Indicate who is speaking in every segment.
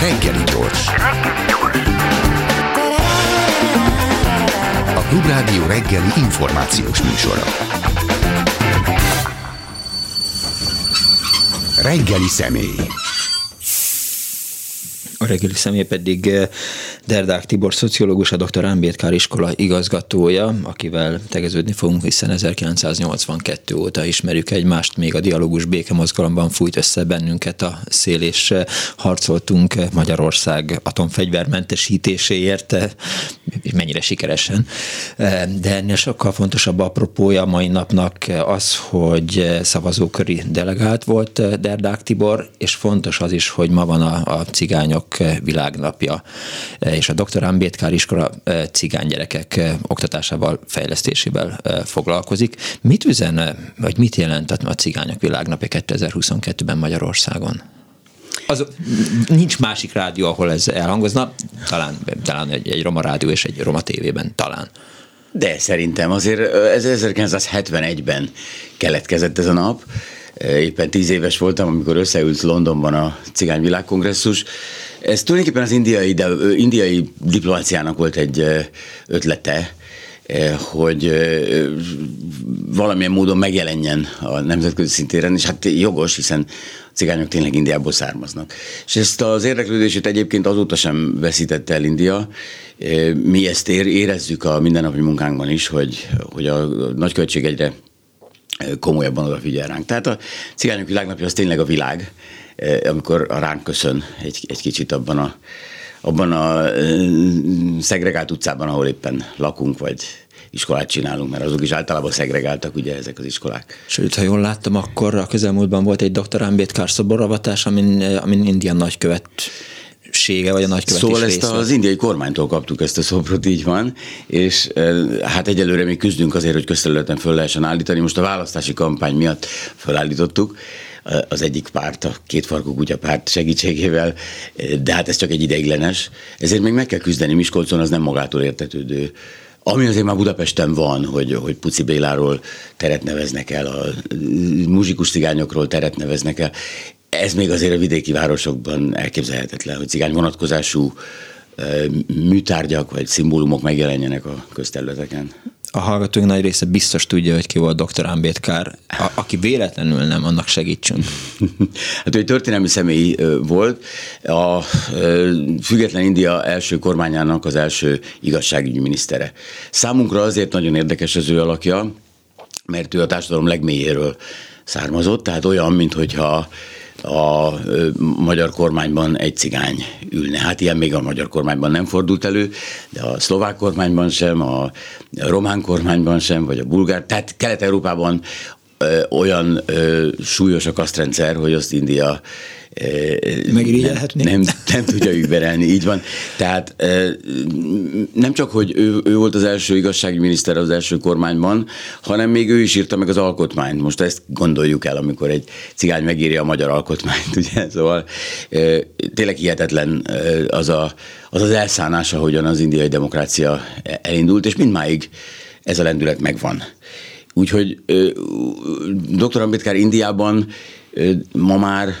Speaker 1: Reggeli gyors. A Klubrádió reggeli információs műsora. Reggeli személy.
Speaker 2: A reggeli személy pedig eh, Derdák Tibor szociológus, a dr. Ámbétkár iskola igazgatója, akivel tegeződni fogunk, hiszen 1982 óta ismerjük egymást, még a dialógus békemozgalomban fújt össze bennünket a szél, és harcoltunk Magyarország atomfegyvermentesítéséért, eh, mennyire sikeresen. De ennél sokkal fontosabb apropója mai napnak az, hogy szavazóköri delegált volt Derdák Tibor, és fontos az is, hogy ma van a, a cigányok világnapja és a Dr. Ambétkár iskola cigány gyerekek oktatásával, fejlesztésével foglalkozik. Mit üzen, vagy mit jelent a cigányok világnapja 2022-ben Magyarországon? Az, nincs másik rádió, ahol ez elhangozna, talán, talán egy, egy roma rádió és egy roma tévében, talán.
Speaker 3: De szerintem azért ez 1971-ben keletkezett ez a nap. Éppen tíz éves voltam, amikor összeült Londonban a Cigány Világkongresszus, ez tulajdonképpen az indiai, de, indiai diplomáciának volt egy ötlete, hogy valamilyen módon megjelenjen a nemzetközi szintéren, és hát jogos, hiszen a cigányok tényleg Indiából származnak. És ezt az érdeklődését egyébként azóta sem veszítette el India. Mi ezt érezzük a mindennapi munkánkban is, hogy, hogy a nagykövetség egyre komolyabban odafigyel ránk. Tehát a cigányok világnapja az tényleg a világ, amikor a ránk köszön egy, egy kicsit abban a, abban a eh, szegregált utcában, ahol éppen lakunk, vagy iskolát csinálunk, mert azok is általában szegregáltak ugye ezek az iskolák.
Speaker 2: Sőt, ha jól láttam, akkor a közelmúltban volt egy dr. Ambedkar szoboravatás, amin, eh, amin Indian nagykövet sége, vagy a nagykövet
Speaker 3: Szóval ezt az indiai kormánytól kaptuk ezt a szobrot, így van, és hát egyelőre még küzdünk azért, hogy közterületen föl lehessen állítani. Most a választási kampány miatt fölállítottuk, az egyik párt, a kétfarkú kutya párt segítségével, de hát ez csak egy ideiglenes. Ezért még meg kell küzdeni Miskolcon, az nem magától értetődő. Ami azért már Budapesten van, hogy, hogy Puci Béláról teret neveznek el, a muzsikus cigányokról teret neveznek el, ez még azért a vidéki városokban elképzelhetetlen, hogy cigány vonatkozású műtárgyak vagy szimbólumok megjelenjenek a közterületeken
Speaker 2: a hallgatóink nagy része biztos tudja, hogy ki volt dr. Ambedkár. A, aki véletlenül nem, annak segítsünk.
Speaker 3: hát ő egy történelmi személy volt. A Független India első kormányának az első igazságügyi minisztere. Számunkra azért nagyon érdekes az ő alakja, mert ő a társadalom legmélyéről származott, tehát olyan, mintha a magyar kormányban egy cigány ülne. Hát ilyen még a magyar kormányban nem fordult elő, de a szlovák kormányban sem, a román kormányban sem, vagy a bulgár. Tehát Kelet-Európában olyan súlyos a kasztrendszer, hogy azt India
Speaker 2: Megirigyelhetni?
Speaker 3: Nem, nem, nem tudja überelni, így van. Tehát nem csak, hogy ő, ő volt az első igazsági miniszter az első kormányban, hanem még ő is írta meg az alkotmányt. Most ezt gondoljuk el, amikor egy cigány megírja a magyar alkotmányt, ugye? Szóval tényleg hihetetlen az a, az, az elszánás, ahogyan az indiai demokrácia elindult, és mindmáig ez a lendület megvan. Úgyhogy dr. Ambedkár Indiában ma már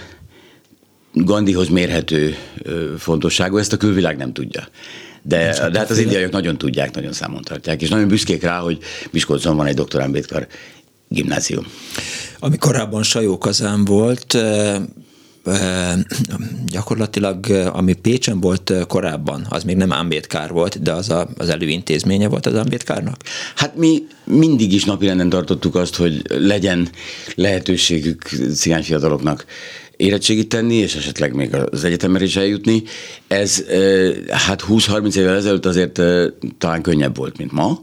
Speaker 3: Gandihoz mérhető fontosságú, ezt a külvilág nem tudja. De, de hát az indiaiak nagyon tudják, nagyon számon tartják, és nagyon büszkék rá, hogy Miskolcon van egy dr. Ambedkar gimnázium.
Speaker 2: Ami korábban Sajó kazán volt, gyakorlatilag, ami Pécsen volt korábban, az még nem Ambedkár volt, de az a, az előintézménye volt az Ambedkárnak?
Speaker 3: Hát mi mindig is napirenden tartottuk azt, hogy legyen lehetőségük cigányfiataloknak érettségit tenni, és esetleg még az egyetemre is eljutni. Ez hát 20-30 évvel ezelőtt azért talán könnyebb volt, mint ma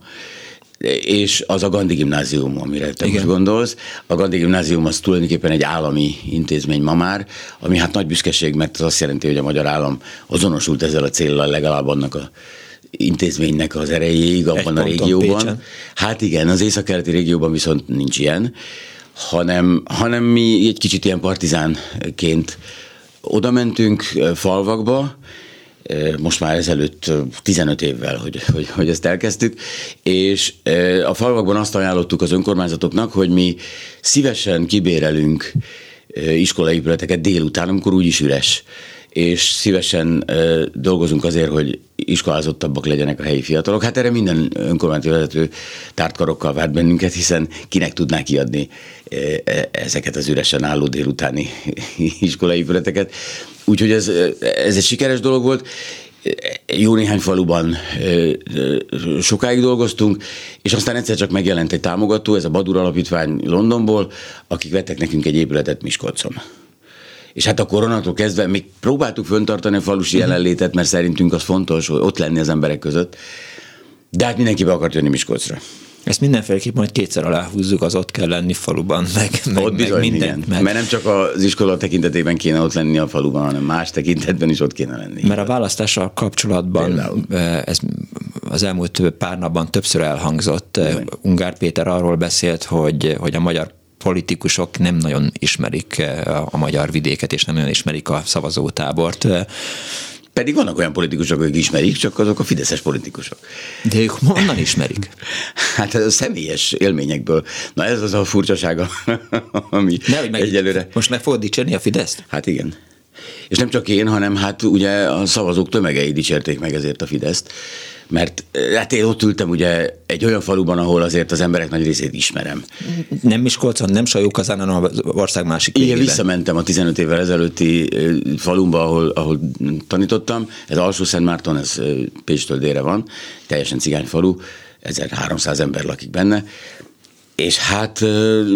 Speaker 3: és az a Gandhi gimnázium, amire te Igen. most gondolsz. A Gandhi gimnázium az tulajdonképpen egy állami intézmény ma már, ami hát nagy büszkeség, mert az azt jelenti, hogy a magyar állam azonosult ezzel a céllal legalább annak a intézménynek az erejéig abban egy a régióban. Pécsen. Hát igen, az észak-keleti régióban viszont nincs ilyen hanem, hanem mi egy kicsit ilyen partizánként oda mentünk falvakba, most már ezelőtt 15 évvel, hogy, hogy, hogy ezt elkezdtük, és a falvakban azt ajánlottuk az önkormányzatoknak, hogy mi szívesen kibérelünk iskolaépületeket délután, amikor úgyis üres és szívesen dolgozunk azért, hogy iskolázottabbak legyenek a helyi fiatalok. Hát erre minden önkormányzati vezető tártkarokkal várt bennünket, hiszen kinek tudná kiadni e, ezeket az üresen álló délutáni iskolai épületeket. Úgyhogy ez, ez egy sikeres dolog volt, jó néhány faluban sokáig dolgoztunk, és aztán egyszer csak megjelent egy támogató, ez a Badur Alapítvány Londonból, akik vettek nekünk egy épületet Miskolcon. És hát a koronától kezdve még próbáltuk föntartani a falusi mhm. jelenlétet, mert szerintünk az fontos, hogy ott lenni az emberek között, de hát mindenki be akart jönni Miskolcra.
Speaker 2: Ezt mindenféleképpen majd kétszer aláhúzzuk, az ott kell lenni faluban, meg, meg,
Speaker 3: ott bizony, meg mindent. Igen. Meg. Mert nem csak az iskola tekintetében kéne ott lenni a faluban, hanem más tekintetben is ott kéne lenni.
Speaker 2: Mert a választással kapcsolatban Például. ez az elmúlt pár napban többször elhangzott. Ungár Péter arról beszélt, hogy, hogy a magyar politikusok nem nagyon ismerik a magyar vidéket, és nem nagyon ismerik a szavazótábort.
Speaker 3: Pedig vannak olyan politikusok, akik ismerik, csak azok a fideszes politikusok.
Speaker 2: De ők honnan ismerik?
Speaker 3: hát a személyes élményekből. Na ez az a furcsasága, ami ne, meg egyelőre...
Speaker 2: Most meg fogod dicsérni a Fideszt?
Speaker 3: Hát igen. És nem csak én, hanem hát ugye a szavazók tömegei dicsérték meg ezért a Fideszt mert eh, hát én ott ültem ugye egy olyan faluban, ahol azért az emberek nagy részét ismerem.
Speaker 2: Nem Miskolcon, nem Sajókazán, hanem az ország másik
Speaker 3: Igen, végében. visszamentem a 15 évvel ezelőtti eh, falumba, ahol, ahol tanítottam. Ez Alsó Szentmárton, ez eh, Pécstől délre van, teljesen cigány falu, 1300 ember lakik benne, és hát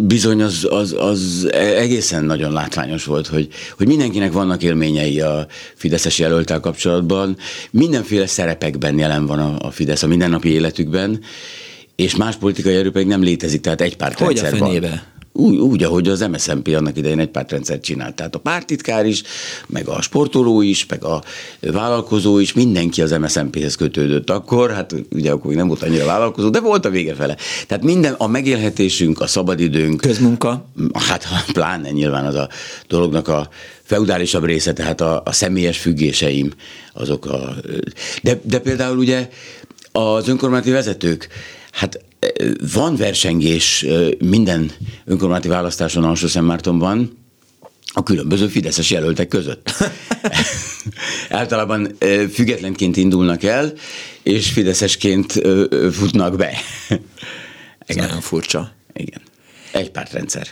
Speaker 3: bizony az, az, az egészen nagyon látványos volt, hogy, hogy mindenkinek vannak élményei a Fideszes jelöltel kapcsolatban, mindenféle szerepekben jelen van a, a Fidesz a mindennapi életükben, és más politikai erő pedig nem létezik, tehát egy pártrendszer
Speaker 2: Hogy a fenébe?
Speaker 3: Úgy, úgy, ahogy az MSZNP annak idején egy pártrendszert csinált. Tehát a pártitkár is, meg a sportoló is, meg a vállalkozó is, mindenki az MSZNP-hez kötődött akkor, hát ugye akkor nem volt annyira vállalkozó, de volt a vége fele. Tehát minden, a megélhetésünk, a szabadidőnk.
Speaker 2: Közmunka?
Speaker 3: Hát pláne nyilván az a dolognak a feudálisabb része, tehát a, a személyes függéseim, azok a... De, de például ugye az önkormányzati vezetők, hát van versengés minden önkormányzati választáson alsó Szentmártonban, a különböző fideszes jelöltek között. Általában függetlenként indulnak el, és fideszesként futnak be.
Speaker 2: Ez igen. nagyon furcsa.
Speaker 3: Igen. Egy pártrendszer.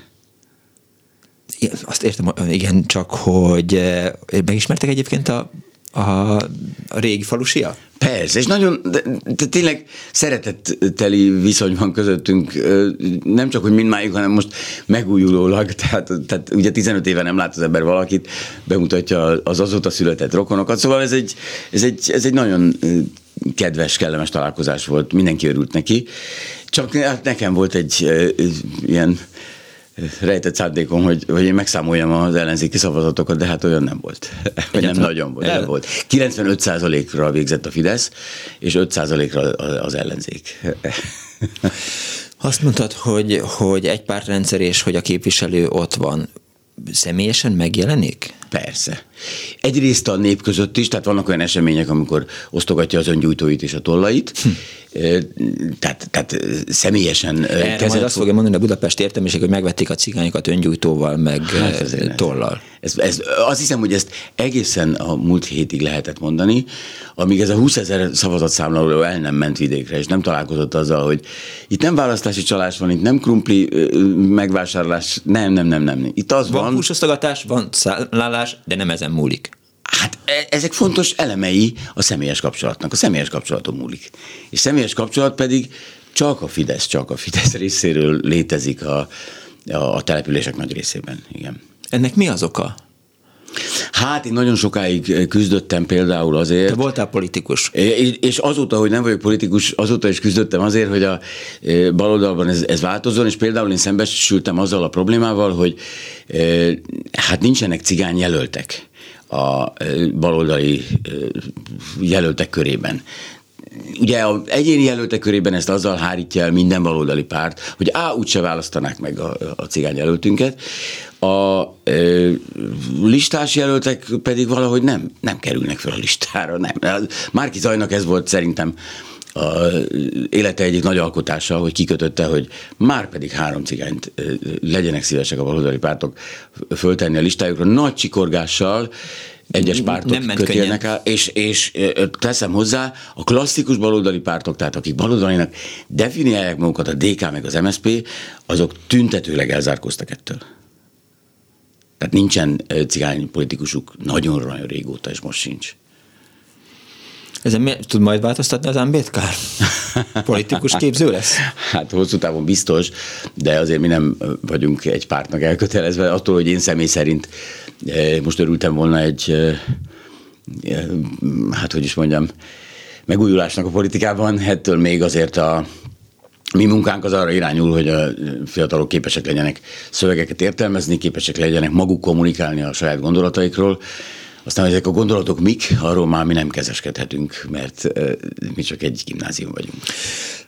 Speaker 2: Azt értem, igen, csak hogy megismertek egyébként a a, a régi falusia?
Speaker 3: Persze, és nagyon, de, de tényleg szeretetteli viszony van közöttünk, nem csak, hogy mindmáig, hanem most megújulólag, tehát, tehát ugye 15 éve nem lát az ember valakit, bemutatja az azóta született rokonokat, szóval ez egy, ez egy, ez egy nagyon kedves, kellemes találkozás volt, mindenki örült neki, csak hát nekem volt egy ilyen rejtett szándékom, hogy, hogy én megszámoljam az ellenzéki szavazatokat, de hát olyan nem volt. Vagy nem nagyon volt, nem volt. 95%-ra végzett a Fidesz, és 5%-ra az ellenzék.
Speaker 2: Azt mondtad, hogy, hogy egy pártrendszer és hogy a képviselő ott van. Személyesen megjelenik?
Speaker 3: Persze. Egyrészt a nép között is, tehát vannak olyan események, amikor osztogatja az öngyújtóit és a tollait, hm. tehát, tehát személyesen
Speaker 2: Erre majd azt fogja mondani a Budapest értelmiség, hogy megvették a cigányokat öngyújtóval, meg hát tollal.
Speaker 3: Ez, ez, azt hiszem, hogy ezt egészen a múlt hétig lehetett mondani, amíg ez a 20 ezer szavazatszámláló el nem ment vidékre, és nem találkozott azzal, hogy itt nem választási csalás van, itt nem krumpli megvásárlás, nem, nem, nem, nem. Itt az van...
Speaker 2: Van húsosztogatás, van szállás, de nem ezen múlik.
Speaker 3: Hát e, ezek fontos elemei a személyes kapcsolatnak. A személyes kapcsolaton múlik. És személyes kapcsolat pedig csak a Fidesz, csak a Fidesz részéről létezik a, a, a települések nagy részében. Igen.
Speaker 2: Ennek mi az oka?
Speaker 3: Hát én nagyon sokáig küzdöttem például azért.
Speaker 2: Te voltál politikus.
Speaker 3: És azóta, hogy nem vagyok politikus, azóta is küzdöttem azért, hogy a e, baloldalban ez, ez változzon, és például én szembesültem azzal a problémával, hogy e, hát nincsenek cigány jelöltek a baloldali jelöltek körében ugye a egyéni jelöltek körében ezt azzal hárítja el minden baloldali párt, hogy á, úgyse választanák meg a, a cigány jelöltünket. A e, listás jelöltek pedig valahogy nem, nem kerülnek fel a listára. Nem. Márki Zajnak ez volt szerintem a élete egyik nagy alkotása, hogy kikötötte, hogy már pedig három cigányt legyenek szívesek a baloldali pártok föltenni a listájukra, nagy csikorgással, egyes pártok
Speaker 2: nem ment
Speaker 3: kötélnek el, és, és teszem hozzá, a klasszikus baloldali pártok, tehát akik baloldalinak definiálják magukat, a DK meg az MSP, azok tüntetőleg elzárkoztak ettől. Tehát nincsen cigány politikusuk nagyon-nagyon régóta, és most sincs.
Speaker 2: Ezen mi, tud majd változtatni az Ambétkár? Politikus képző lesz?
Speaker 3: Hát hosszú távon biztos, de azért mi nem vagyunk egy pártnak elkötelezve. Attól, hogy én személy szerint most örültem volna egy, hát hogy is mondjam, megújulásnak a politikában, ettől még azért a mi munkánk az arra irányul, hogy a fiatalok képesek legyenek szövegeket értelmezni, képesek legyenek maguk kommunikálni a saját gondolataikról, aztán ezek a gondolatok mik, arról már mi nem kezeskedhetünk, mert mi csak egy gimnázium vagyunk.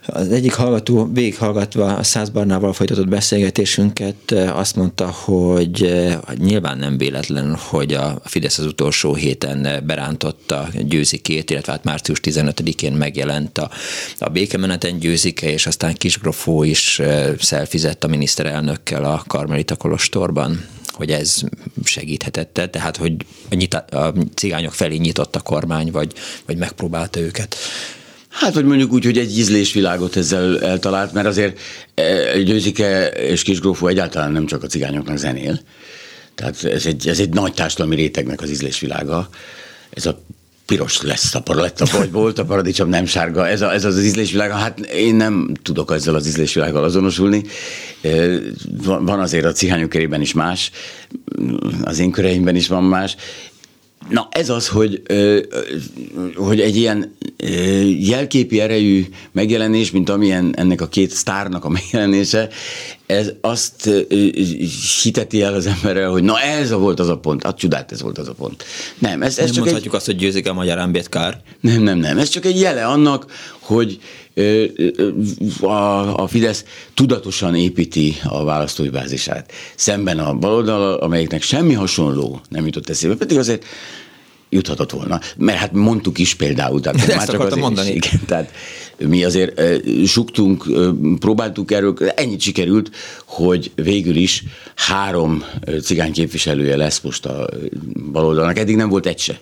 Speaker 2: Az egyik hallgató végighallgatva a Száz Barnával folytatott beszélgetésünket azt mondta, hogy nyilván nem véletlen, hogy a Fidesz az utolsó héten berántotta győzikét, illetve hát március 15-én megjelent a, a békemeneten győzike, és aztán Kisgrofó is szelfizett a miniszterelnökkel a Karmelita Kolostorban hogy ez segíthetette, tehát hogy a, nyita, a cigányok felé nyitott a kormány, vagy, vagy megpróbálta őket.
Speaker 3: Hát, vagy mondjuk úgy, hogy egy ízlésvilágot ezzel eltalált, mert azért e, Győzike és Kisgrófó egyáltalán nem csak a cigányoknak zenél. Tehát ez egy, ez egy nagy társadalmi rétegnek az ízlésvilága. Ez a piros lesz a paletta, vagy volt a paradicsom nem sárga. Ez, a, ez az, az ízlésvilág, hát én nem tudok ezzel az ízlésvilággal azonosulni. Van azért a cihányok körében is más, az én köreimben is van más. Na ez az, hogy, hogy egy ilyen jelképi erejű megjelenés, mint amilyen ennek a két sztárnak a megjelenése, ez azt hiteti el az emberrel, hogy na ez a volt az a pont, hát csodát ez volt az a pont. Nem, ez, ez
Speaker 2: nem
Speaker 3: csak
Speaker 2: mondhatjuk egy... azt, hogy győzik a magyar Ambedkár.
Speaker 3: Nem, nem, nem. Ez csak egy jele annak, hogy a, a Fidesz tudatosan építi a választói bázisát. Szemben a baloldal, amelyiknek semmi hasonló nem jutott eszébe, pedig azért juthatott volna. Mert hát mondtuk is például. Tehát
Speaker 2: De már ezt csak azért mondani. Is,
Speaker 3: igen, tehát mi azért suktunk, próbáltuk erről, ennyit sikerült, hogy végül is három cigány képviselője lesz most a baloldalnak. Eddig nem volt egy se.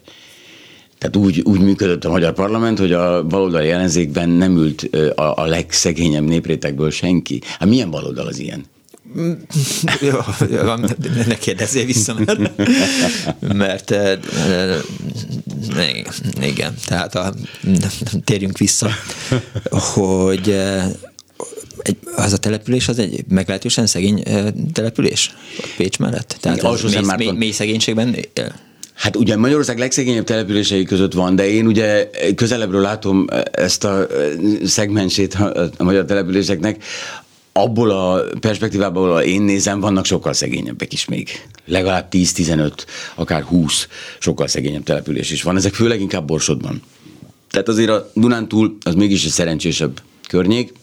Speaker 3: Tehát úgy, úgy működött a magyar parlament, hogy a baloldali ellenzékben nem ült a, a legszegényebb néprétegből senki. Hát milyen baloldal az ilyen?
Speaker 2: Jó, ne kérdezzél vissza, mert, mert igen, tehát a, térjünk vissza, hogy egy, az a település az egy meglehetősen szegény település Pécs mellett? Tehát
Speaker 3: alsó
Speaker 2: mély, mély, mély szegénységben él?
Speaker 3: Hát ugye Magyarország legszegényebb települései között van, de én ugye közelebbről látom ezt a szegmensét a magyar településeknek, abból a perspektívából, ahol én nézem, vannak sokkal szegényebbek is még. Legalább 10-15, akár 20 sokkal szegényebb település is van. Ezek főleg inkább Borsodban. Tehát azért a Dunántúl az mégis egy szerencsésebb környék.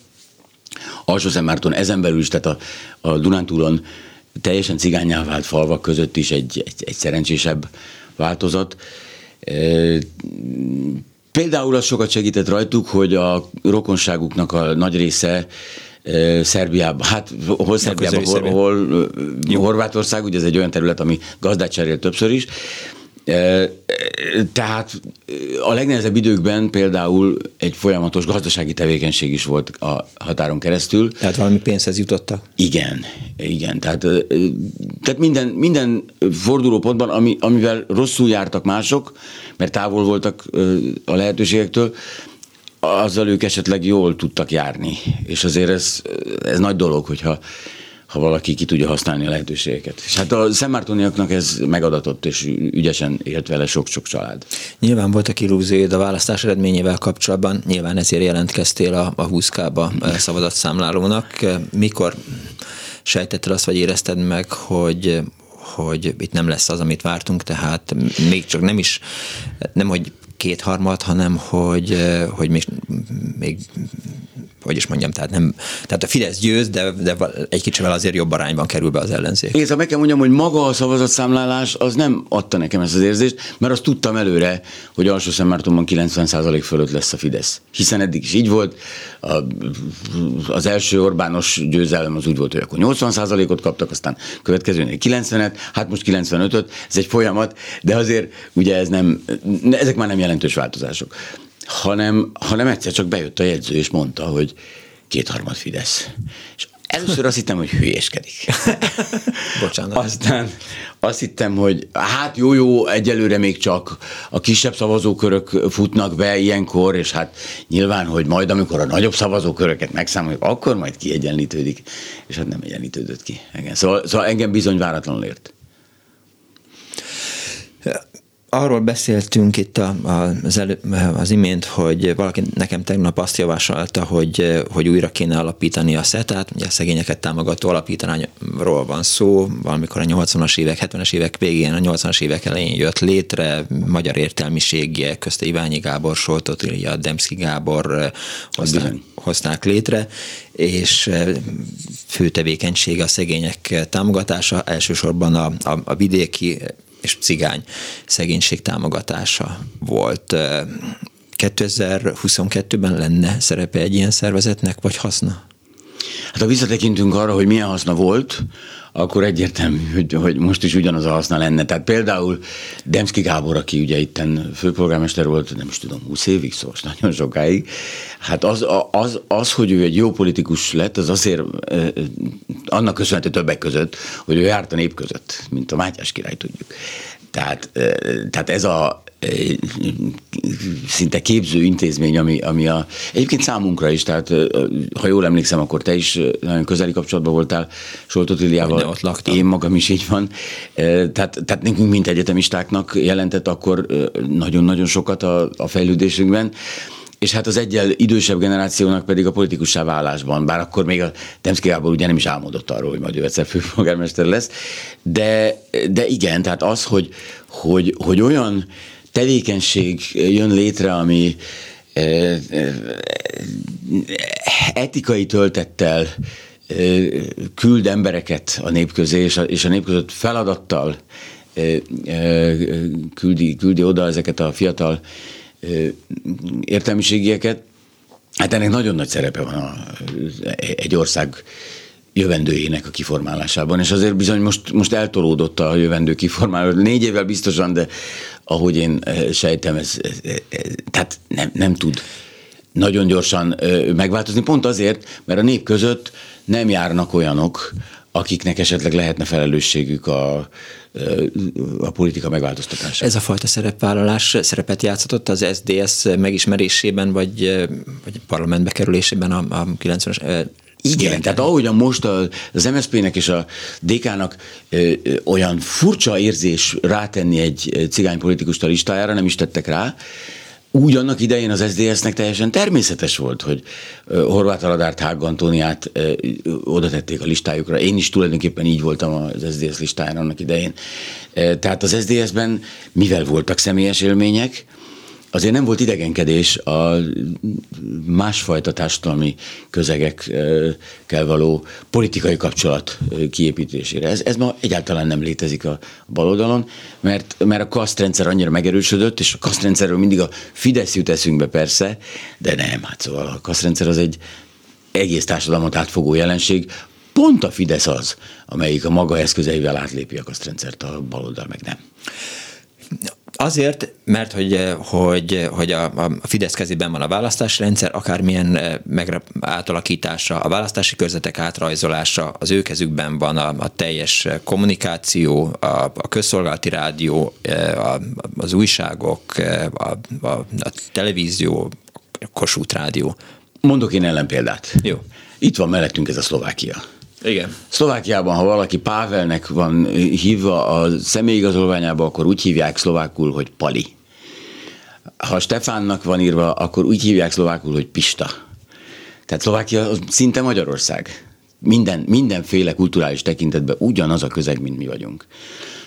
Speaker 3: Alsó-Szentmárton ezen belül is, tehát a, a Dunántúlon teljesen cigányá vált falvak között is egy, egy, egy szerencsésebb változat. E, például az sokat segített rajtuk, hogy a rokonságuknak a nagy része Szerbiában, hát hol Szerbiában, hol, hol Horvátország, ugye ez egy olyan terület, ami gazdát cserél többször is, tehát a legnehezebb időkben például egy folyamatos gazdasági tevékenység is volt a határon keresztül.
Speaker 2: Tehát valami pénzhez jutottak?
Speaker 3: Igen, igen. Tehát, tehát minden, minden fordulópontban, ami, amivel rosszul jártak mások, mert távol voltak a lehetőségektől, azzal ők esetleg jól tudtak járni. És azért ez, ez nagy dolog, hogyha ha valaki ki tudja használni a lehetőségeket. És hát a szemmártoniaknak ez megadatott, és ügyesen élt vele sok-sok család.
Speaker 2: Nyilván voltak illúzióid a választás eredményével kapcsolatban, nyilván ezért jelentkeztél a, a 20K-ba szavazatszámlálónak. Mikor sejtetted azt, vagy érezted meg, hogy, hogy itt nem lesz az, amit vártunk, tehát még csak nem is, nem hogy kétharmad, hanem hogy, hogy még, még hogy is mondjam, tehát, nem, tehát a Fidesz győz, de, de egy kicsivel azért jobb arányban kerül be az ellenzék.
Speaker 3: Én meg kell mondjam, hogy maga a szavazatszámlálás az nem adta nekem ezt az érzést, mert azt tudtam előre, hogy alsó Szentmártonban 90% fölött lesz a Fidesz. Hiszen eddig is így volt. A, az első Orbános győzelem az úgy volt, hogy akkor 80%-ot kaptak, aztán következőnél 90-et, hát most 95-öt, ez egy folyamat, de azért ugye ez nem, ezek már nem jelentős változások hanem, hanem egyszer csak bejött a jegyző, és mondta, hogy kétharmad Fidesz. És először azt hittem, hogy hülyéskedik.
Speaker 2: Bocsánat.
Speaker 3: Aztán azt hittem, hogy hát jó, jó, egyelőre még csak a kisebb szavazókörök futnak be ilyenkor, és hát nyilván, hogy majd amikor a nagyobb szavazóköröket megszámoljuk, akkor majd kiegyenlítődik, és hát nem egyenlítődött ki. Igen. Szóval, szóval engem bizony váratlanul ért
Speaker 2: arról beszéltünk itt a, az, elő, az imént, hogy valaki nekem tegnap azt javasolta, hogy, hogy újra kéne alapítani a SETÁT, ugye a szegényeket támogató alapítványról van szó, valamikor a 80-as évek, 70-es évek végén, a 80-as évek elején jött létre, magyar értelmiségie, közte Iványi Gábor, Soltot, Ilya, Demszki Gábor hozták, hozták létre, és fő tevékenysége a szegények támogatása, elsősorban a, a, a vidéki és cigány szegénység támogatása volt. 2022-ben lenne szerepe egy ilyen szervezetnek, vagy haszna?
Speaker 3: Hát ha visszatekintünk arra, hogy milyen haszna volt, akkor egyértelmű, hogy, hogy most is ugyanaz a haszna lenne. Tehát például Demszki Gábor, aki ugye itten főpolgármester volt, nem is tudom, 20 évig, szóval nagyon sokáig, hát az, az, az, hogy ő egy jó politikus lett, az azért annak köszönhető többek között, hogy ő járt a nép között, mint a Mátyás király tudjuk. Tehát, tehát ez a szinte képző intézmény, ami, ami a, egyébként számunkra is, tehát ha jól emlékszem, akkor te is nagyon közeli kapcsolatban voltál Soltot Iliával.
Speaker 2: Ott laktam.
Speaker 3: Én magam is így van. Tehát, tehát nekünk, mint egyetemistáknak jelentett akkor nagyon-nagyon sokat a, a fejlődésünkben és hát az egyel idősebb generációnak pedig a politikussá válásban, bár akkor még a Temszki Gábor ugye nem is álmodott arról, hogy majd ő egyszer főpolgármester lesz, de, de igen, tehát az, hogy, hogy, hogy olyan tevékenység jön létre, ami eh, eh, etikai töltettel eh, küld embereket a nép közé, és a, és nép között feladattal küldi, küldi oda ezeket a fiatal értelmiségieket, hát ennek nagyon nagy szerepe van a, egy ország jövendőjének a kiformálásában, és azért bizony most, most eltolódott a jövendő kiformálás. Négy évvel biztosan, de ahogy én sejtem, ez, ez, ez tehát nem, nem tud nagyon gyorsan megváltozni, pont azért, mert a nép között nem járnak olyanok, akiknek esetleg lehetne felelősségük a, a politika megváltoztatása.
Speaker 2: Ez a fajta szerepvállalás szerepet játszott az SDS megismerésében, vagy, vagy parlamentbe kerülésében a, a 90-es
Speaker 3: igen, tehát ahogyan most az MSZP-nek és a DK-nak olyan furcsa érzés rátenni egy cigány politikust a listájára, nem is tettek rá, úgy annak idején az SZDSZ-nek teljesen természetes volt, hogy Horváth Aladárt, Hág Antóniát oda tették a listájukra. Én is tulajdonképpen így voltam az SZDSZ listáján annak idején. Tehát az SZDSZ-ben, mivel voltak személyes élmények, azért nem volt idegenkedés a másfajta társadalmi közegekkel való politikai kapcsolat kiépítésére. Ez, ez ma egyáltalán nem létezik a baloldalon, mert, mert a kasztrendszer annyira megerősödött, és a kasztrendszerről mindig a Fidesz jut eszünkbe persze, de nem, hát szóval a kasztrendszer az egy egész társadalmat átfogó jelenség, pont a Fidesz az, amelyik a maga eszközeivel átlépi a kasztrendszert, a baloldal meg nem.
Speaker 2: Azért, mert hogy, hogy, hogy a, a Fidesz kezében van a választási rendszer, akármilyen eh, meg átalakítása, a választási körzetek átrajzolása, az ő kezükben van a, a teljes kommunikáció, a, a közszolgálati rádió, eh, a, az újságok, eh, a, a, a televízió, a Kossuth rádió.
Speaker 3: Mondok én ellenpéldát.
Speaker 2: Jó.
Speaker 3: Itt van mellettünk ez a Szlovákia.
Speaker 2: Igen.
Speaker 3: Szlovákiában, ha valaki Pávelnek van hívva a személyigazolványába, akkor úgy hívják szlovákul, hogy Pali. Ha Stefánnak van írva, akkor úgy hívják szlovákul, hogy Pista. Tehát Szlovákia szinte Magyarország. Minden, mindenféle kulturális tekintetben ugyanaz a közeg, mint mi vagyunk.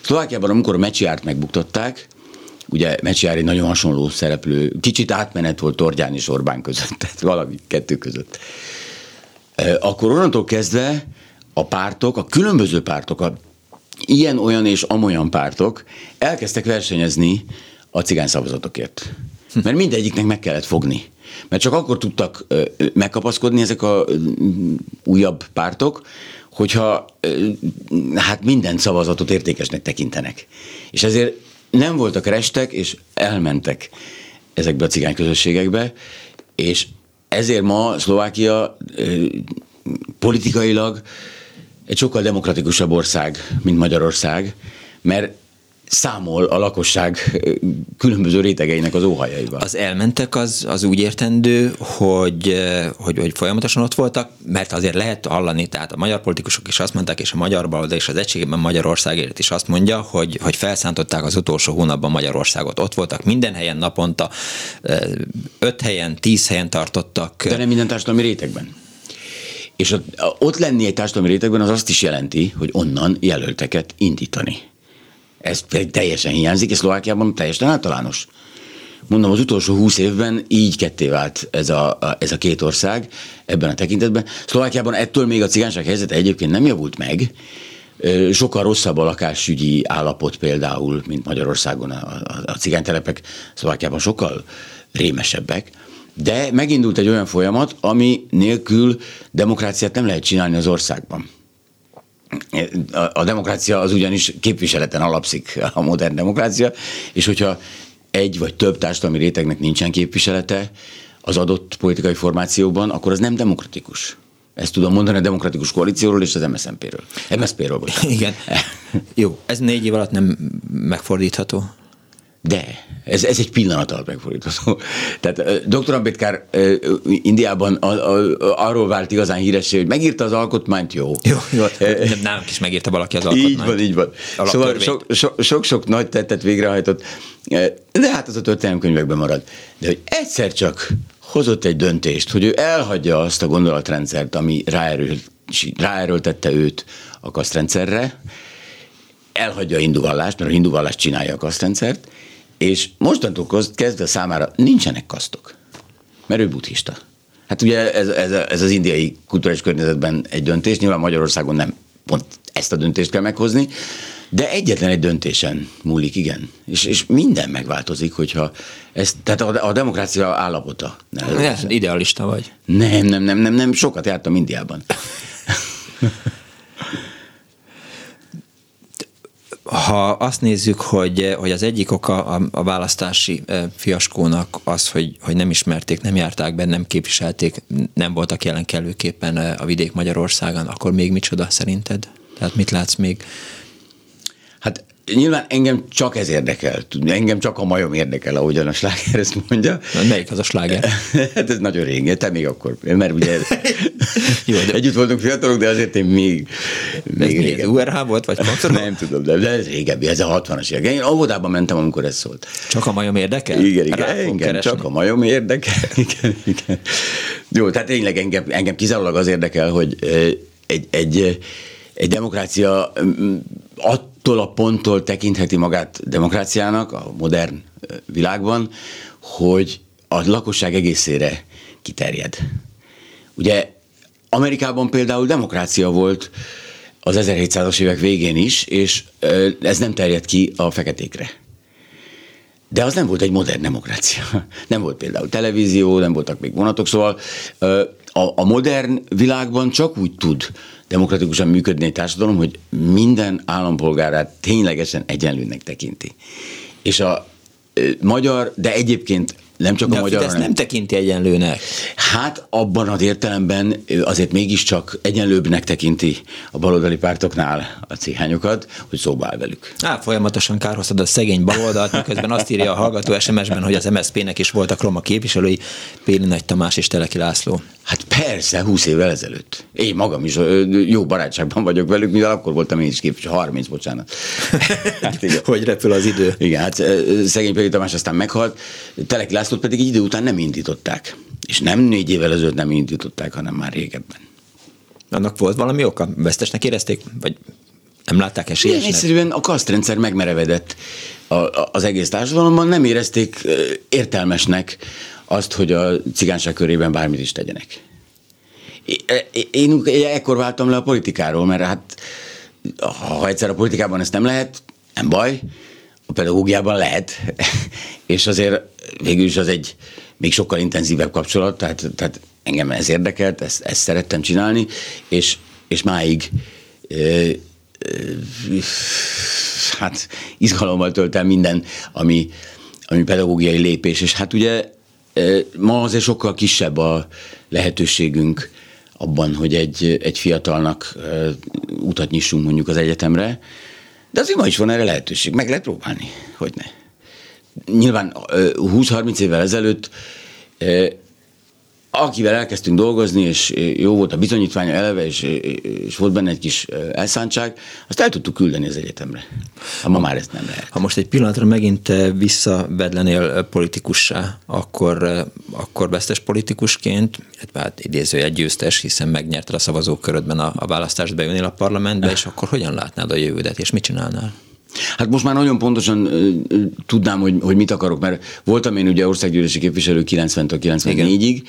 Speaker 3: Szlovákiában, amikor a Mecsiárt megbuktatták, ugye Mecsiári nagyon hasonló szereplő, kicsit átmenet volt Tordján és Orbán között, tehát valami kettő között. Akkor onnantól kezdve a pártok, a különböző pártok, a ilyen, olyan és amolyan pártok elkezdtek versenyezni a cigány szavazatokért. Mert mindegyiknek meg kellett fogni. Mert csak akkor tudtak megkapaszkodni ezek a újabb pártok, hogyha hát minden szavazatot értékesnek tekintenek. És ezért nem voltak restek, és elmentek ezekbe a cigány közösségekbe, és ezért ma Szlovákia politikailag egy sokkal demokratikusabb ország, mint Magyarország, mert számol a lakosság különböző rétegeinek az óhajaival.
Speaker 2: Az elmentek az, az úgy értendő, hogy, hogy, hogy folyamatosan ott voltak, mert azért lehet hallani, tehát a magyar politikusok is azt mondták, és a magyar baloldal és az egységében Magyarországért is azt mondja, hogy, hogy felszántották az utolsó hónapban Magyarországot. Ott voltak minden helyen naponta, öt helyen, tíz helyen tartottak.
Speaker 3: De nem minden társadalmi rétegben. És ott, ott lenni egy társadalmi rétegben az azt is jelenti, hogy onnan jelölteket indítani. Ez teljesen hiányzik, és Szlovákiában teljesen általános. Mondom, az utolsó húsz évben így ketté vált ez a, a, ez a két ország ebben a tekintetben. Szlovákiában ettől még a cigányság helyzete egyébként nem javult meg, sokkal rosszabb a lakásügyi állapot például, mint Magyarországon. A, a, a cigánytelepek Szlovákiában sokkal rémesebbek. De megindult egy olyan folyamat, ami nélkül demokráciát nem lehet csinálni az országban. A, demokrácia az ugyanis képviseleten alapszik a modern demokrácia, és hogyha egy vagy több társadalmi rétegnek nincsen képviselete az adott politikai formációban, akkor az nem demokratikus. Ezt tudom mondani a demokratikus koalícióról és az MSZNP-ről. MSZP-ről, bocsánat.
Speaker 2: Igen. Jó, ez négy év alatt nem megfordítható?
Speaker 3: De, ez, ez egy pillanat alatt megfordítható. Tehát dr. Ambedkár Indiában a, a, arról vált igazán híressé, hogy megírta az alkotmányt, jó.
Speaker 2: Jó, jó. Nem is megírta valaki az alkotmányt.
Speaker 3: Így van, így van. Szóval sok-sok nagy tettet végrehajtott, de hát az a történelemkönyvekben marad. De hogy egyszer csak hozott egy döntést, hogy ő elhagyja azt a gondolatrendszert, ami ráerőlt, ráerőltette őt a kasztrendszerre, elhagyja a hinduvallást, mert a hinduvallás csinálja a kasztrendszert, és mostantól kezdve számára nincsenek kasztok, mert ő buddhista. Hát ugye ez, ez, ez az indiai kulturális környezetben egy döntés, nyilván Magyarországon nem pont ezt a döntést kell meghozni, de egyetlen egy döntésen múlik, igen. És, és minden megváltozik, hogyha ez, tehát a, a demokrácia állapota.
Speaker 2: Ne, idealista vagy.
Speaker 3: Nem, nem, nem, nem, nem, sokat jártam Indiában.
Speaker 2: ha azt nézzük, hogy, hogy az egyik oka a, a választási fiaskónak az, hogy, hogy nem ismerték, nem járták be, nem képviselték, nem voltak jelen kellőképpen a vidék Magyarországon, akkor még micsoda szerinted? Tehát mit látsz még?
Speaker 3: Nyilván engem csak ez érdekel. Engem csak a majom érdekel, ahogyan a sláger ezt mondja.
Speaker 2: Na, melyik az a sláger?
Speaker 3: hát ez nagyon régen, te még akkor, mert ugye Jó, de... együtt voltunk fiatalok, de azért én még,
Speaker 2: még ez régen. URH volt, vagy
Speaker 3: Faktor? Nem tudom, de, de ez régebbi, ez a 60-as évek. Én óvodában mentem, amikor ez szólt.
Speaker 2: Csak a majom érdekel?
Speaker 3: Igen, igen, engem keresni. csak a majom érdekel. igen, igen. Jó, tehát tényleg engem, engem kizárólag az érdekel, hogy egy, egy, egy demokrácia attól a ponttól tekintheti magát demokráciának a modern világban, hogy a lakosság egészére kiterjed. Ugye Amerikában például demokrácia volt az 1700-as évek végén is, és ez nem terjed ki a feketékre. De az nem volt egy modern demokrácia. Nem volt például televízió, nem voltak még vonatok, szóval a, a modern világban csak úgy tud demokratikusan működni egy társadalom, hogy minden állampolgárát ténylegesen egyenlőnek tekinti. És a magyar, de egyébként nem csak
Speaker 2: de
Speaker 3: a, a magyar,
Speaker 2: hanem... nem tekinti egyenlőnek.
Speaker 3: Hát abban az értelemben azért mégiscsak egyenlőbbnek tekinti a baloldali pártoknál a cihányokat, hogy szóba áll velük.
Speaker 2: Á, folyamatosan kárhoztad a szegény baloldalt, miközben azt írja a hallgató SMS-ben, hogy az MSZP-nek is voltak roma képviselői, Péli Nagy Tamás és Teleki László.
Speaker 3: Hát persze, 20 évvel ezelőtt. Én magam is jó barátságban vagyok velük, mivel akkor voltam én is képviselő, 30, bocsánat.
Speaker 2: hát, igen. hogy repül az idő.
Speaker 3: Igen, hát szegény Péli Tamás aztán meghalt, Teleki Lászlót pedig idő után nem indították. És nem négy évvel ezelőtt nem indították, hanem már régebben.
Speaker 2: Annak volt valami oka? Vesztesnek érezték? Vagy nem látták esélyesnek?
Speaker 3: Igen, egyszerűen a kasztrendszer megmerevedett. a, az egész társadalomban nem érezték értelmesnek azt, hogy a cigányság körében bármit is tegyenek. Én, ekkor váltam le a politikáról, mert hát ha egyszer a politikában ezt nem lehet, nem baj, a pedagógiában lehet, és azért végül is az egy még sokkal intenzívebb kapcsolat, tehát, tehát engem ez érdekelt, ezt, ezt szerettem csinálni, és, és máig e, e, hát izgalommal tölt el minden, ami, ami pedagógiai lépés, és hát ugye ma azért sokkal kisebb a lehetőségünk abban, hogy egy, egy fiatalnak utat nyissunk mondjuk az egyetemre, de azért ma is van erre lehetőség, meg lehet próbálni, hogy ne. Nyilván 20-30 évvel ezelőtt akivel elkezdtünk dolgozni, és jó volt a bizonyítványa eleve, és, és volt benne egy kis elszántság, azt el tudtuk küldeni az egyetemre. Ha ma már ezt nem lehet.
Speaker 2: Ha most egy pillanatra megint visszavedlenél politikussá, akkor, akkor vesztes politikusként, illetve hát idézője győztes, hiszen megnyerted a szavazókörödben a, a választást, bejönnél a parlamentbe, és akkor hogyan látnád a jövődet, és mit csinálnál?
Speaker 3: Hát most már nagyon pontosan uh, tudnám, hogy, hogy mit akarok, mert voltam én ugye országgyűlési képviselő 90-től 94-ig,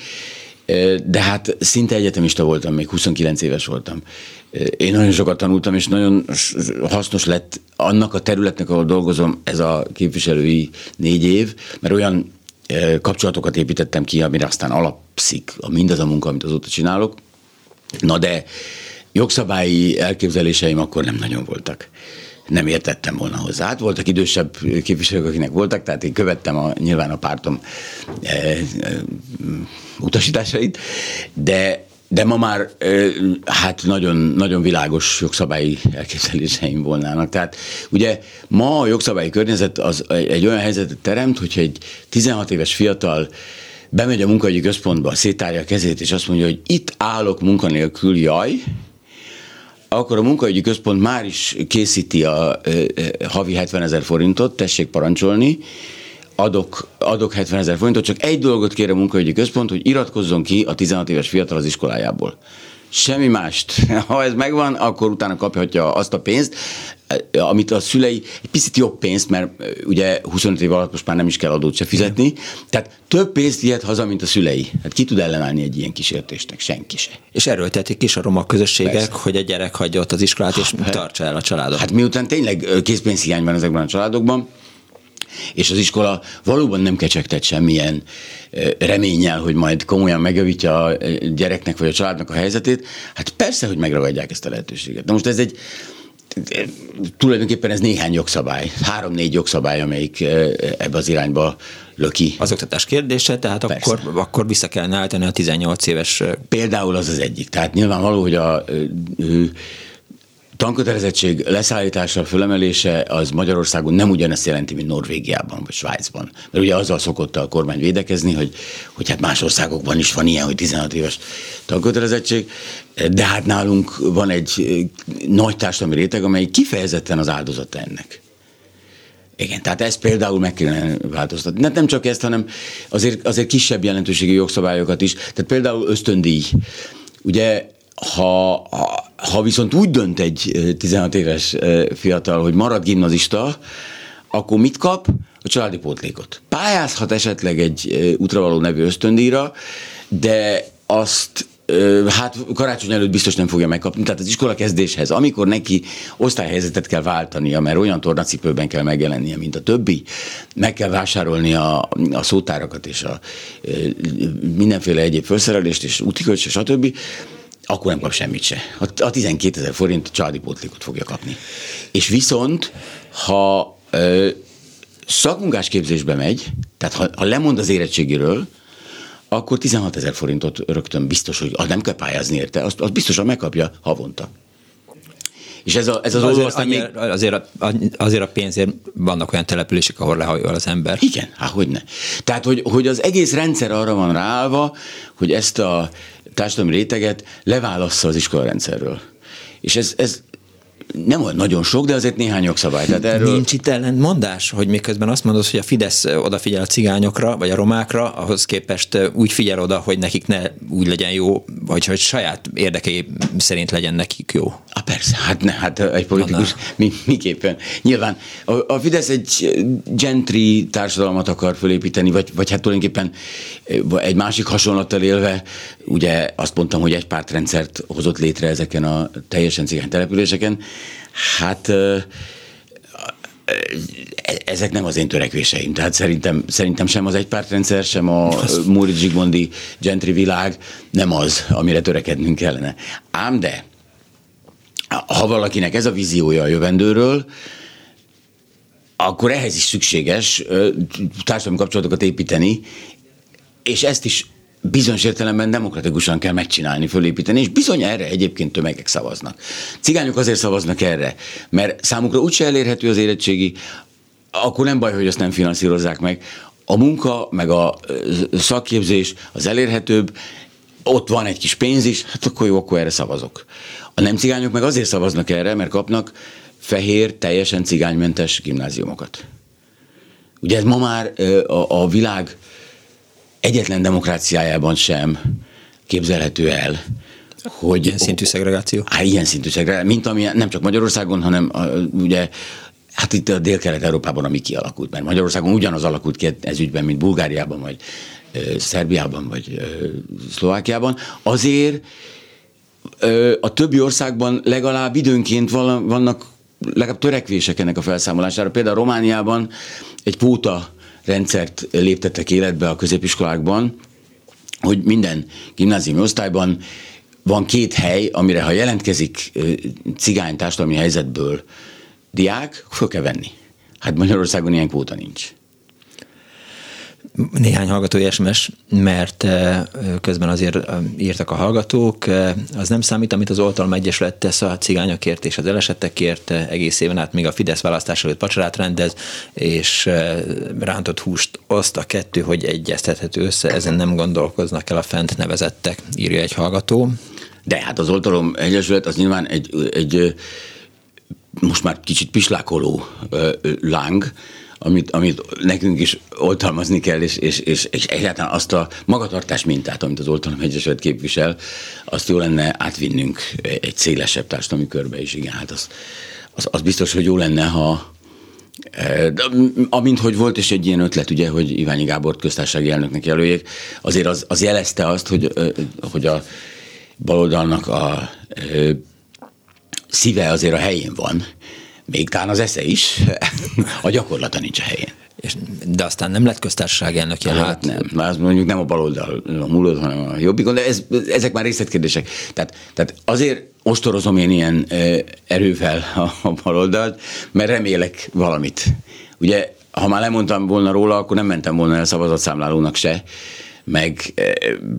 Speaker 3: de hát szinte egyetemista voltam, még 29 éves voltam. Én nagyon sokat tanultam, és nagyon hasznos lett annak a területnek, ahol dolgozom, ez a képviselői négy év, mert olyan kapcsolatokat építettem ki, amire aztán alapszik a mindaz a munka, amit azóta csinálok. Na de jogszabályi elképzeléseim akkor nem nagyon voltak nem értettem volna hozzá. Hát voltak idősebb képviselők, akinek voltak, tehát én követtem a, nyilván a pártom e, e, utasításait, de de ma már hát nagyon, nagyon világos jogszabályi elképzeléseim volnának. Tehát ugye ma a jogszabályi környezet az egy olyan helyzetet teremt, hogyha egy 16 éves fiatal bemegy a munkahogyi központba, szétárja a kezét, és azt mondja, hogy itt állok munkanélkül, jaj, akkor a munkaügyi központ már is készíti a havi 70 ezer forintot, tessék parancsolni, adok, adok 70 ezer forintot, csak egy dolgot kér a munkaügyi központ, hogy iratkozzon ki a 16 éves fiatal az iskolájából. Semmi mást. Ha ez megvan, akkor utána kaphatja azt a pénzt, amit a szülei, egy picit jobb pénzt, mert ugye 25 év alatt most már nem is kell adót se fizetni, Igen. tehát több pénzt ilyet haza, mint a szülei. Hát ki tud ellenállni egy ilyen kísértésnek? Senki se.
Speaker 2: És erről tették is a roma közösségek, Persze. hogy a gyerek hagyja ott az iskolát, és hát, tartsa el a családot.
Speaker 3: Hát miután tényleg készpénzhiány van ezekben a családokban, és az iskola valóban nem kecsegtett semmilyen reménnyel, hogy majd komolyan megjavítja a gyereknek vagy a családnak a helyzetét, hát persze, hogy megragadják ezt a lehetőséget. Na most ez egy, tulajdonképpen ez néhány jogszabály, három-négy jogszabály, amelyik ebbe az irányba löki.
Speaker 2: Az oktatás kérdése, tehát akkor, akkor vissza kellene állítani a 18 éves...
Speaker 3: Például az az egyik. Tehát nyilvánvaló, hogy a tankötelezettség leszállítása, fölemelése az Magyarországon nem ugyanezt jelenti, mint Norvégiában vagy Svájcban. Mert ugye azzal szokott a kormány védekezni, hogy, hogy hát más országokban is van ilyen, hogy 16 éves tankötelezettség, de hát nálunk van egy nagy társadalmi réteg, amely kifejezetten az áldozata ennek. Igen, tehát ezt például meg kellene változtatni. Nem, nem csak ezt, hanem azért, azért kisebb jelentőségi jogszabályokat is. Tehát például ösztöndíj. Ugye ha, ha, ha viszont úgy dönt egy 16 éves fiatal, hogy marad gimnazista, akkor mit kap? A családi pótlékot. Pályázhat esetleg egy útravaló nevű ösztöndíjra, de azt hát karácsony előtt biztos nem fogja megkapni. Tehát az iskola kezdéshez, amikor neki osztályhelyzetet kell váltania, mert olyan tornacipőben kell megjelennie, mint a többi, meg kell vásárolni a, a szótárakat és a mindenféle egyéb felszerelést és útikölcs, stb akkor nem kap semmit se. A 12 ezer forint családi pótlékot fogja kapni. És viszont, ha ö, szakmunkás képzésbe megy, tehát ha, ha lemond az érettségiről, akkor 16 ezer forintot rögtön biztos, hogy nem kell pályázni érte, azt, azt biztosan megkapja havonta. És ez, a, ez az
Speaker 2: azért, aztán még... azért, a, azért a pénzért vannak olyan települések, ahol lehajol az ember.
Speaker 3: Igen, hát hogy ne. Tehát, hogy, hogy az egész rendszer arra van ráállva, hogy ezt a társadalmi réteget leválassza az iskolarendszerről. És ez, ez nem olyan nagyon sok, de azért néhány jogszabály. Tehát erről...
Speaker 2: Nincs itt ellentmondás, hogy miközben azt mondod, hogy a Fidesz odafigyel a cigányokra, vagy a romákra, ahhoz képest úgy figyel oda, hogy nekik ne úgy legyen jó, vagy hogy saját érdekei szerint legyen nekik jó.
Speaker 3: A persze, hát, ne, hát egy politikus mi, miképpen. Nyilván a, a Fidesz egy gentry társadalmat akar fölépíteni, vagy, vagy hát tulajdonképpen egy másik hasonlattal élve, ugye azt mondtam, hogy egy pártrendszert hozott létre ezeken a teljesen cigány településeken, hát ezek nem az én törekvéseim. Tehát szerintem, szerintem sem az egypártrendszer, sem a Múri Zsigmondi gentry világ nem az, amire törekednünk kellene. Ám de, ha valakinek ez a víziója a jövendőről, akkor ehhez is szükséges társadalmi kapcsolatokat építeni, és ezt is bizonyos értelemben demokratikusan kell megcsinálni, fölépíteni, és bizony erre egyébként tömegek szavaznak. Cigányok azért szavaznak erre, mert számukra úgyse elérhető az érettségi, akkor nem baj, hogy azt nem finanszírozzák meg. A munka, meg a szakképzés az elérhetőbb, ott van egy kis pénz is, hát akkor jó, akkor erre szavazok. A nem cigányok meg azért szavaznak erre, mert kapnak fehér, teljesen cigánymentes gimnáziumokat. Ugye ez ma már a, a világ egyetlen demokráciájában sem képzelhető el, hogy...
Speaker 2: Ilyen szintű szegregáció?
Speaker 3: Hát ilyen szintű szegregáció, mint ami nem csak Magyarországon, hanem a, ugye Hát itt a Dél-Kelet-Európában, ami kialakult, mert Magyarországon ugyanaz alakult ki ez ügyben, mint Bulgáriában, vagy ö, Szerbiában, vagy ö, Szlovákiában. Azért ö, a többi országban legalább időnként vannak legalább törekvések ennek a felszámolására. Például Romániában egy póta rendszert léptettek életbe a középiskolákban, hogy minden gimnáziumi osztályban van két hely, amire ha jelentkezik cigány társadalmi helyzetből diák, föl kell venni. Hát Magyarországon ilyen kvóta nincs
Speaker 2: néhány hallgatói SMS, mert közben azért írtak a hallgatók. Az nem számít, amit az Oltalom Egyesület tesz a cigányokért és az elesettekért. Egész éven át még a Fidesz választás előtt pacsarát rendez, és rántott húst oszt a kettő, hogy egyeztethető össze. Ezen nem gondolkoznak el a fent nevezettek, írja egy hallgató.
Speaker 3: De hát az Oltalom Egyesület az nyilván egy, egy most már kicsit pislákoló láng, amit, amit nekünk is oltalmazni kell, és, és, és, és egyáltalán azt a magatartás mintát, amit az Oltalom Egyesület képvisel, azt jó lenne átvinnünk egy szélesebb társadalmi körbe is. Igen, hát az, az, az biztos, hogy jó lenne, ha, e, de, amint hogy volt is egy ilyen ötlet, ugye, hogy Iványi Gábor köztársasági elnöknek jelöljék, azért az, az jelezte azt, hogy, hogy a baloldalnak a szíve azért a helyén van, még talán az esze is, a gyakorlata nincs a helyén.
Speaker 2: És, de aztán nem lett köztársaság elnök jelölt.
Speaker 3: Hát nem, már az mondjuk nem a baloldal a múlod, hanem a jobbikon, de ez, ezek már részletkérdések. Tehát, tehát azért ostorozom én ilyen erővel a, a baloldalt, mert remélek valamit. Ugye, ha már lemondtam volna róla, akkor nem mentem volna el szavazatszámlálónak se, meg,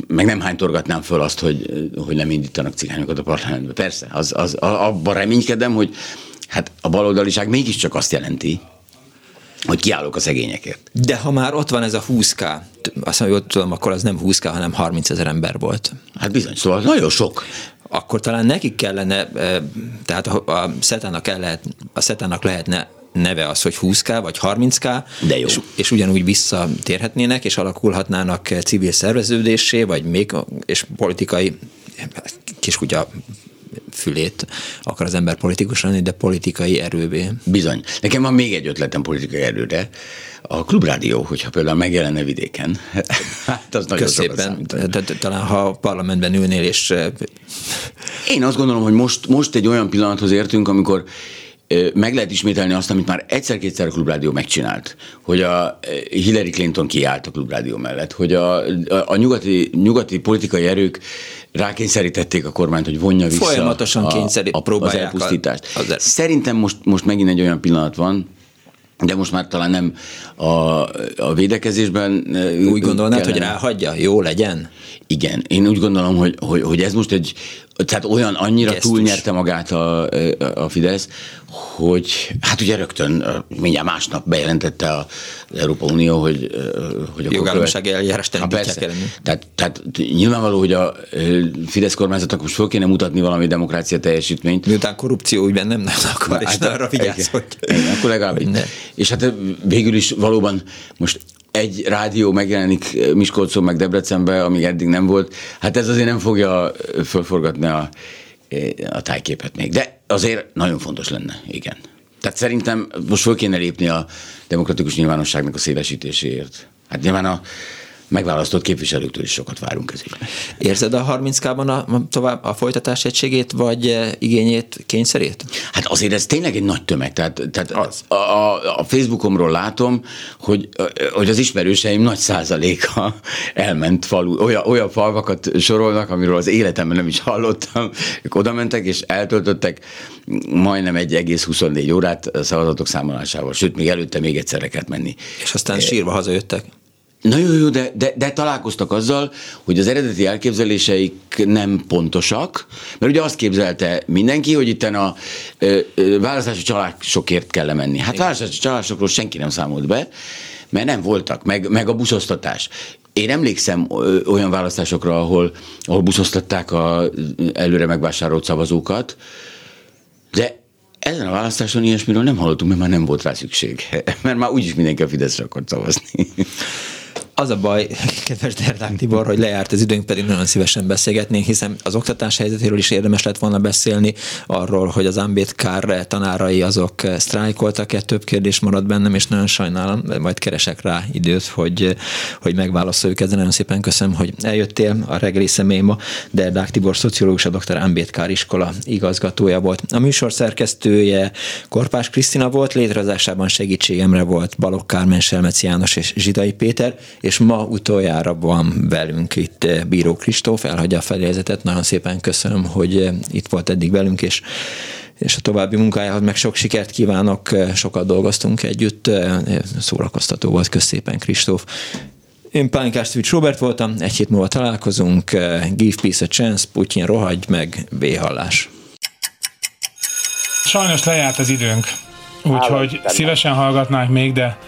Speaker 3: meg nem hánytorgatnám föl azt, hogy, hogy nem indítanak cigányokat a parlamentbe. Persze, az, az, abban reménykedem, hogy Hát a baloldaliság mégiscsak azt jelenti, hogy kiállok a szegényekért.
Speaker 2: De ha már ott van ez a 20K, azt mondom, hogy tudom, akkor az nem 20K, hanem 30 ezer ember volt.
Speaker 3: Hát bizony, szóval nagyon sok.
Speaker 2: Akkor talán nekik kellene, tehát a szetának, el lehet, a szetának lehetne neve az, hogy 20K vagy 30K,
Speaker 3: De jó.
Speaker 2: És, és ugyanúgy visszatérhetnének, és alakulhatnának civil szerveződésé, vagy még, és politikai kiskutya fülét akar az ember politikus lenni, de politikai erővé.
Speaker 3: Bizony. Nekem van még egy ötletem politikai erőre. A klubrádió, hogyha például megjelenne vidéken, hát az nagyon
Speaker 2: szépen. Talán ha a parlamentben ülnél, és...
Speaker 3: Én azt gondolom, hogy most, most egy olyan pillanathoz értünk, amikor meg lehet ismételni azt, amit már egyszer-kétszer a Klubrádió megcsinált, hogy a Hillary Clinton kiállt a Klubrádió mellett, hogy a, a, a nyugati, nyugati politikai erők rákényszerítették a kormányt, hogy vonja vissza
Speaker 2: Folyamatosan a, kényszerít,
Speaker 3: a, az elpusztítást. Az el... Szerintem most, most megint egy olyan pillanat van, de most már talán nem a, a védekezésben.
Speaker 2: Úgy gondolnád, kellene. hogy ráhagyja? Jó legyen?
Speaker 3: Igen, én úgy gondolom, hogy, hogy, hogy ez most egy tehát olyan annyira Gesztus. túlnyerte magát a, a Fidesz, hogy hát ugye rögtön mindjárt másnap bejelentette az Európa Unió, hogy,
Speaker 2: hogy a jogállamisági eljárást
Speaker 3: tehát, tehát nyilvánvaló, hogy a Fidesz kormányzatnak most föl kéne mutatni valami demokrácia teljesítményt.
Speaker 2: Miután korrupció ügyben nem, nem akar, hát, és arra vigyázz, hogy...
Speaker 3: Igen, akkor legalább. És hát végül is valóban most egy rádió megjelenik Miskolcon meg Debrecenbe, amíg eddig nem volt, hát ez azért nem fogja fölforgatni a, a tájképet még. De azért nagyon fontos lenne, igen. Tehát szerintem most föl kéne lépni a demokratikus nyilvánosságnak a szélesítéséért. Hát nyilván a megválasztott képviselőktől is sokat várunk ez
Speaker 2: Érzed a 30K-ban a, tovább a folytatás egységét, vagy eh, igényét, kényszerét?
Speaker 3: Hát azért ez tényleg egy nagy tömeg. Tehát, tehát az. A, a, a Facebookomról látom, hogy, hogy az ismerőseim nagy százaléka elment falu. Olyan, olyan falvakat sorolnak, amiről az életemben nem is hallottam. Ők oda mentek és eltöltöttek majdnem egy egész 24 órát szavazatok számolásával. Sőt, még előtte még egyszerre kellett menni.
Speaker 2: És aztán sírva hazajöttek.
Speaker 3: Na jó, jó, de, de, de találkoztak azzal, hogy az eredeti elképzeléseik nem pontosak, mert ugye azt képzelte mindenki, hogy itt a ö, ö, választási csalásokért kell menni. Hát választási csalásokról senki nem számolt be, mert nem voltak, meg, meg a buszosztatás. Én emlékszem olyan választásokra, ahol, ahol buszoztatták a előre megvásárolt szavazókat, de ezen a választáson ilyesmiről nem hallottunk, mert már nem volt rá szükség. Mert már úgyis mindenki a Fideszre akart szavazni.
Speaker 2: Az a baj, kedves Derdák Tibor, hogy lejárt az időnk, pedig nagyon szívesen beszélgetnénk, hiszen az oktatás helyzetéről is érdemes lett volna beszélni, arról, hogy az Ambétkár tanárai azok sztrájkoltak-e, több kérdés maradt bennem, és nagyon sajnálom, majd keresek rá időt, hogy, hogy megválaszoljuk ezzel. Nagyon szépen köszönöm, hogy eljöttél a reggeli személy ma. Derdák Tibor, szociológus, a dr. Ambétkár iskola igazgatója volt. A műsor szerkesztője Korpás Krisztina volt, létrehozásában segítségemre volt Balogh Kármen, Selmeci János és Zsidai Péter, és ma utoljára van velünk itt eh, Bíró Kristóf, elhagyja a felézetet. Nagyon szépen köszönöm, hogy eh, itt volt eddig velünk, és és a további munkájához meg sok sikert kívánok, eh, sokat dolgoztunk együtt, szórakoztató volt, kösz szépen Kristóf. Én Pálinkás Szűcs Robert voltam, egy hét múlva találkozunk, give peace a chance, Putyin rohagy meg, véhallás.
Speaker 4: Sajnos lejárt az időnk, úgyhogy szívesen hallgatnánk még, de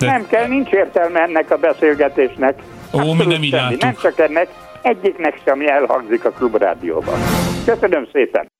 Speaker 5: de... Nem kell, nincs értelme ennek a beszélgetésnek.
Speaker 4: Ó, mi nem így
Speaker 5: Nem csak ennek, egyiknek sem elhangzik a klubrádióban. Köszönöm szépen!